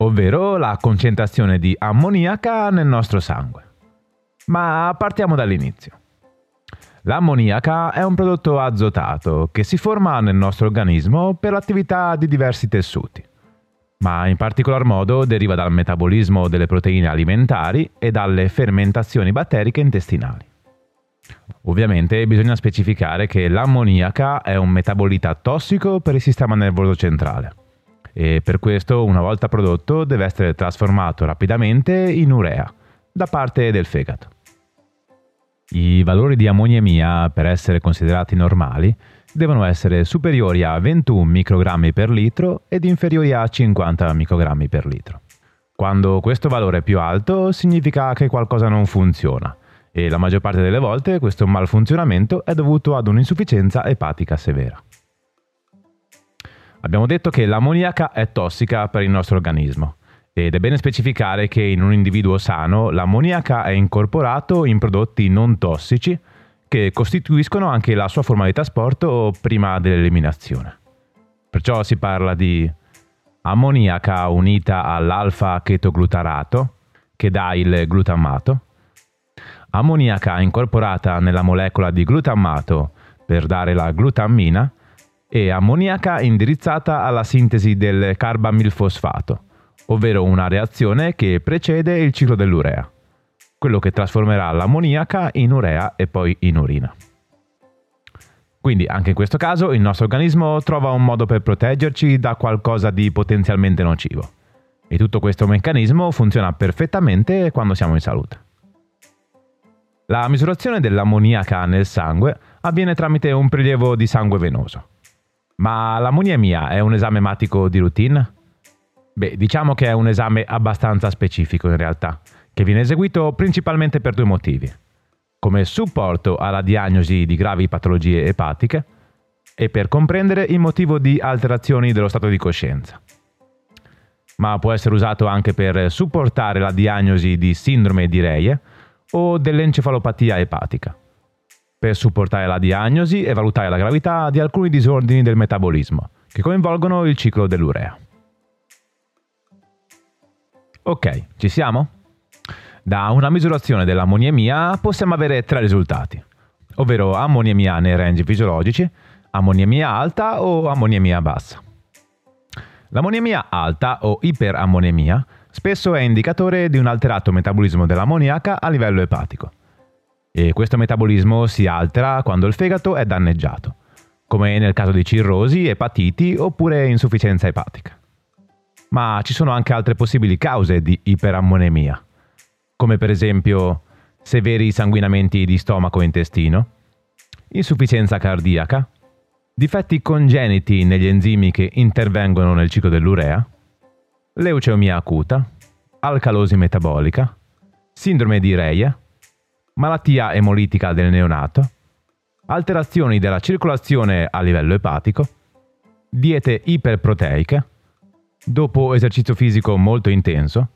ovvero la concentrazione di ammoniaca nel nostro sangue. Ma partiamo dall'inizio. L'ammoniaca è un prodotto azotato che si forma nel nostro organismo per l'attività di diversi tessuti, ma in particolar modo deriva dal metabolismo delle proteine alimentari e dalle fermentazioni batteriche intestinali. Ovviamente bisogna specificare che l'ammoniaca è un metabolita tossico per il sistema nervoso centrale e per questo una volta prodotto deve essere trasformato rapidamente in urea da parte del fegato. I valori di ammoniemia per essere considerati normali devono essere superiori a 21 microgrammi per litro ed inferiori a 50 microgrammi per litro. Quando questo valore è più alto significa che qualcosa non funziona e la maggior parte delle volte questo malfunzionamento è dovuto ad un'insufficienza epatica severa. Abbiamo detto che l'ammoniaca è tossica per il nostro organismo ed è bene specificare che in un individuo sano l'ammoniaca è incorporato in prodotti non tossici che costituiscono anche la sua forma di trasporto prima dell'eliminazione. Perciò si parla di ammoniaca unita all'alfa-chetoglutarato che dà il glutammato, ammoniaca incorporata nella molecola di glutammato per dare la glutammina e ammoniaca indirizzata alla sintesi del carbamilfosfato, ovvero una reazione che precede il ciclo dell'urea, quello che trasformerà l'ammoniaca in urea e poi in urina. Quindi anche in questo caso il nostro organismo trova un modo per proteggerci da qualcosa di potenzialmente nocivo. E tutto questo meccanismo funziona perfettamente quando siamo in salute. La misurazione dell'ammoniaca nel sangue avviene tramite un prelievo di sangue venoso. Ma l'ammoniemia è un esame ematico di routine? Beh, diciamo che è un esame abbastanza specifico in realtà, che viene eseguito principalmente per due motivi. Come supporto alla diagnosi di gravi patologie epatiche e per comprendere il motivo di alterazioni dello stato di coscienza. Ma può essere usato anche per supportare la diagnosi di sindrome di Reie o dell'encefalopatia epatica per supportare la diagnosi e valutare la gravità di alcuni disordini del metabolismo che coinvolgono il ciclo dell'urea. Ok, ci siamo? Da una misurazione dell'ammoniemia possiamo avere tre risultati, ovvero ammoniemia nei range fisiologici, ammoniemia alta o ammoniemia bassa. L'ammoniemia alta o iperammoniemia spesso è indicatore di un alterato metabolismo dell'ammoniaca a livello epatico e questo metabolismo si altera quando il fegato è danneggiato, come nel caso di cirrosi, epatiti oppure insufficienza epatica. Ma ci sono anche altre possibili cause di iperammonemia, come per esempio severi sanguinamenti di stomaco e intestino, insufficienza cardiaca, difetti congeniti negli enzimi che intervengono nel ciclo dell'urea, leucemia acuta, alcalosi metabolica, sindrome di Reia, malattia emolitica del neonato, alterazioni della circolazione a livello epatico, diete iperproteiche, dopo esercizio fisico molto intenso,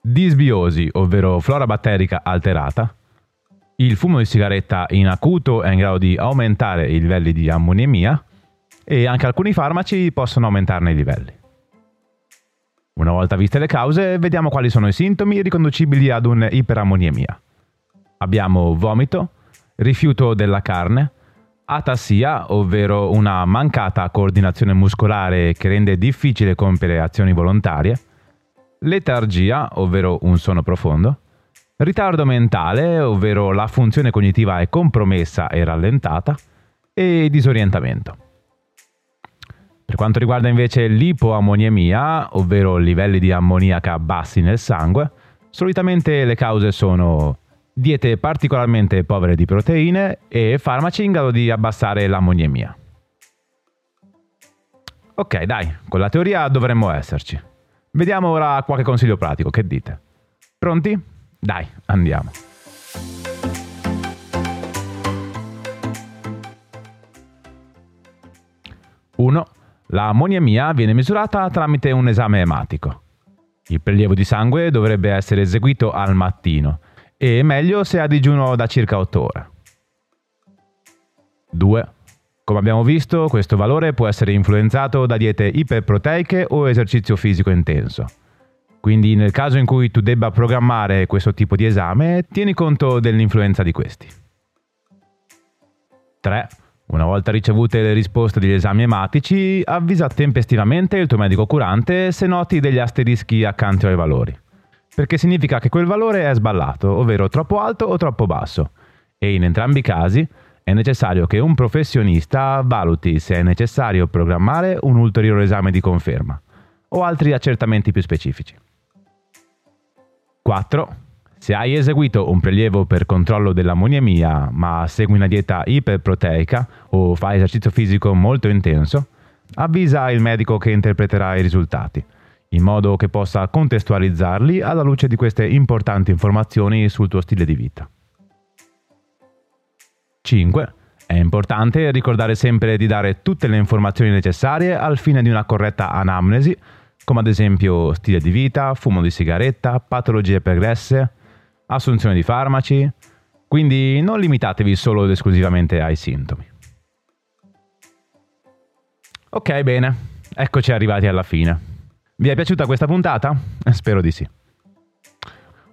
disbiosi, ovvero flora batterica alterata, il fumo di sigaretta in acuto è in grado di aumentare i livelli di ammoniemia e anche alcuni farmaci possono aumentarne i livelli. Una volta viste le cause, vediamo quali sono i sintomi riconducibili ad un'iperammoniemia abbiamo vomito, rifiuto della carne, atassia, ovvero una mancata coordinazione muscolare che rende difficile compiere azioni volontarie, letargia, ovvero un sonno profondo, ritardo mentale, ovvero la funzione cognitiva è compromessa e rallentata, e disorientamento. Per quanto riguarda invece l'ipoammoniemia, ovvero livelli di ammoniaca bassi nel sangue, solitamente le cause sono diete particolarmente povere di proteine e farmaci in grado di abbassare l'ammoniemia. Ok, dai, con la teoria dovremmo esserci. Vediamo ora qualche consiglio pratico, che dite? Pronti? Dai, andiamo. Uno, la moniemia viene misurata tramite un esame ematico. Il prelievo di sangue dovrebbe essere eseguito al mattino e meglio se a digiuno da circa 8 ore. 2. Come abbiamo visto, questo valore può essere influenzato da diete iperproteiche o esercizio fisico intenso. Quindi nel caso in cui tu debba programmare questo tipo di esame, tieni conto dell'influenza di questi. 3. Una volta ricevute le risposte degli esami ematici, avvisa tempestivamente il tuo medico curante se noti degli asterischi accanto ai valori. Perché significa che quel valore è sballato, ovvero troppo alto o troppo basso. E in entrambi i casi è necessario che un professionista valuti se è necessario programmare un ulteriore esame di conferma o altri accertamenti più specifici. 4. Se hai eseguito un prelievo per controllo dell'ammoniemia ma segui una dieta iperproteica o fai esercizio fisico molto intenso, avvisa il medico che interpreterà i risultati, in modo che possa contestualizzarli alla luce di queste importanti informazioni sul tuo stile di vita. 5. È importante ricordare sempre di dare tutte le informazioni necessarie al fine di una corretta anamnesi, come ad esempio stile di vita, fumo di sigaretta, patologie pregresse, assunzione di farmaci, quindi non limitatevi solo ed esclusivamente ai sintomi. Ok, bene, eccoci arrivati alla fine. Vi è piaciuta questa puntata? Spero di sì.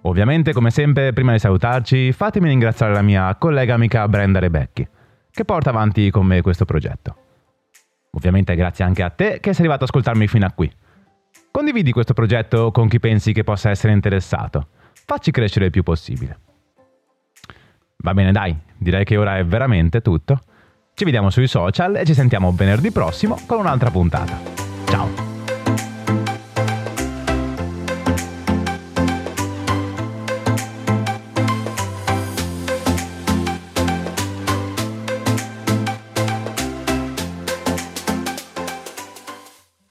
Ovviamente, come sempre, prima di salutarci, fatemi ringraziare la mia collega amica Brenda Rebecchi, che porta avanti con me questo progetto. Ovviamente grazie anche a te che sei arrivato ad ascoltarmi fino a qui. Condividi questo progetto con chi pensi che possa essere interessato. Facci crescere il più possibile. Va bene, dai, direi che ora è veramente tutto. Ci vediamo sui social e ci sentiamo venerdì prossimo con un'altra puntata.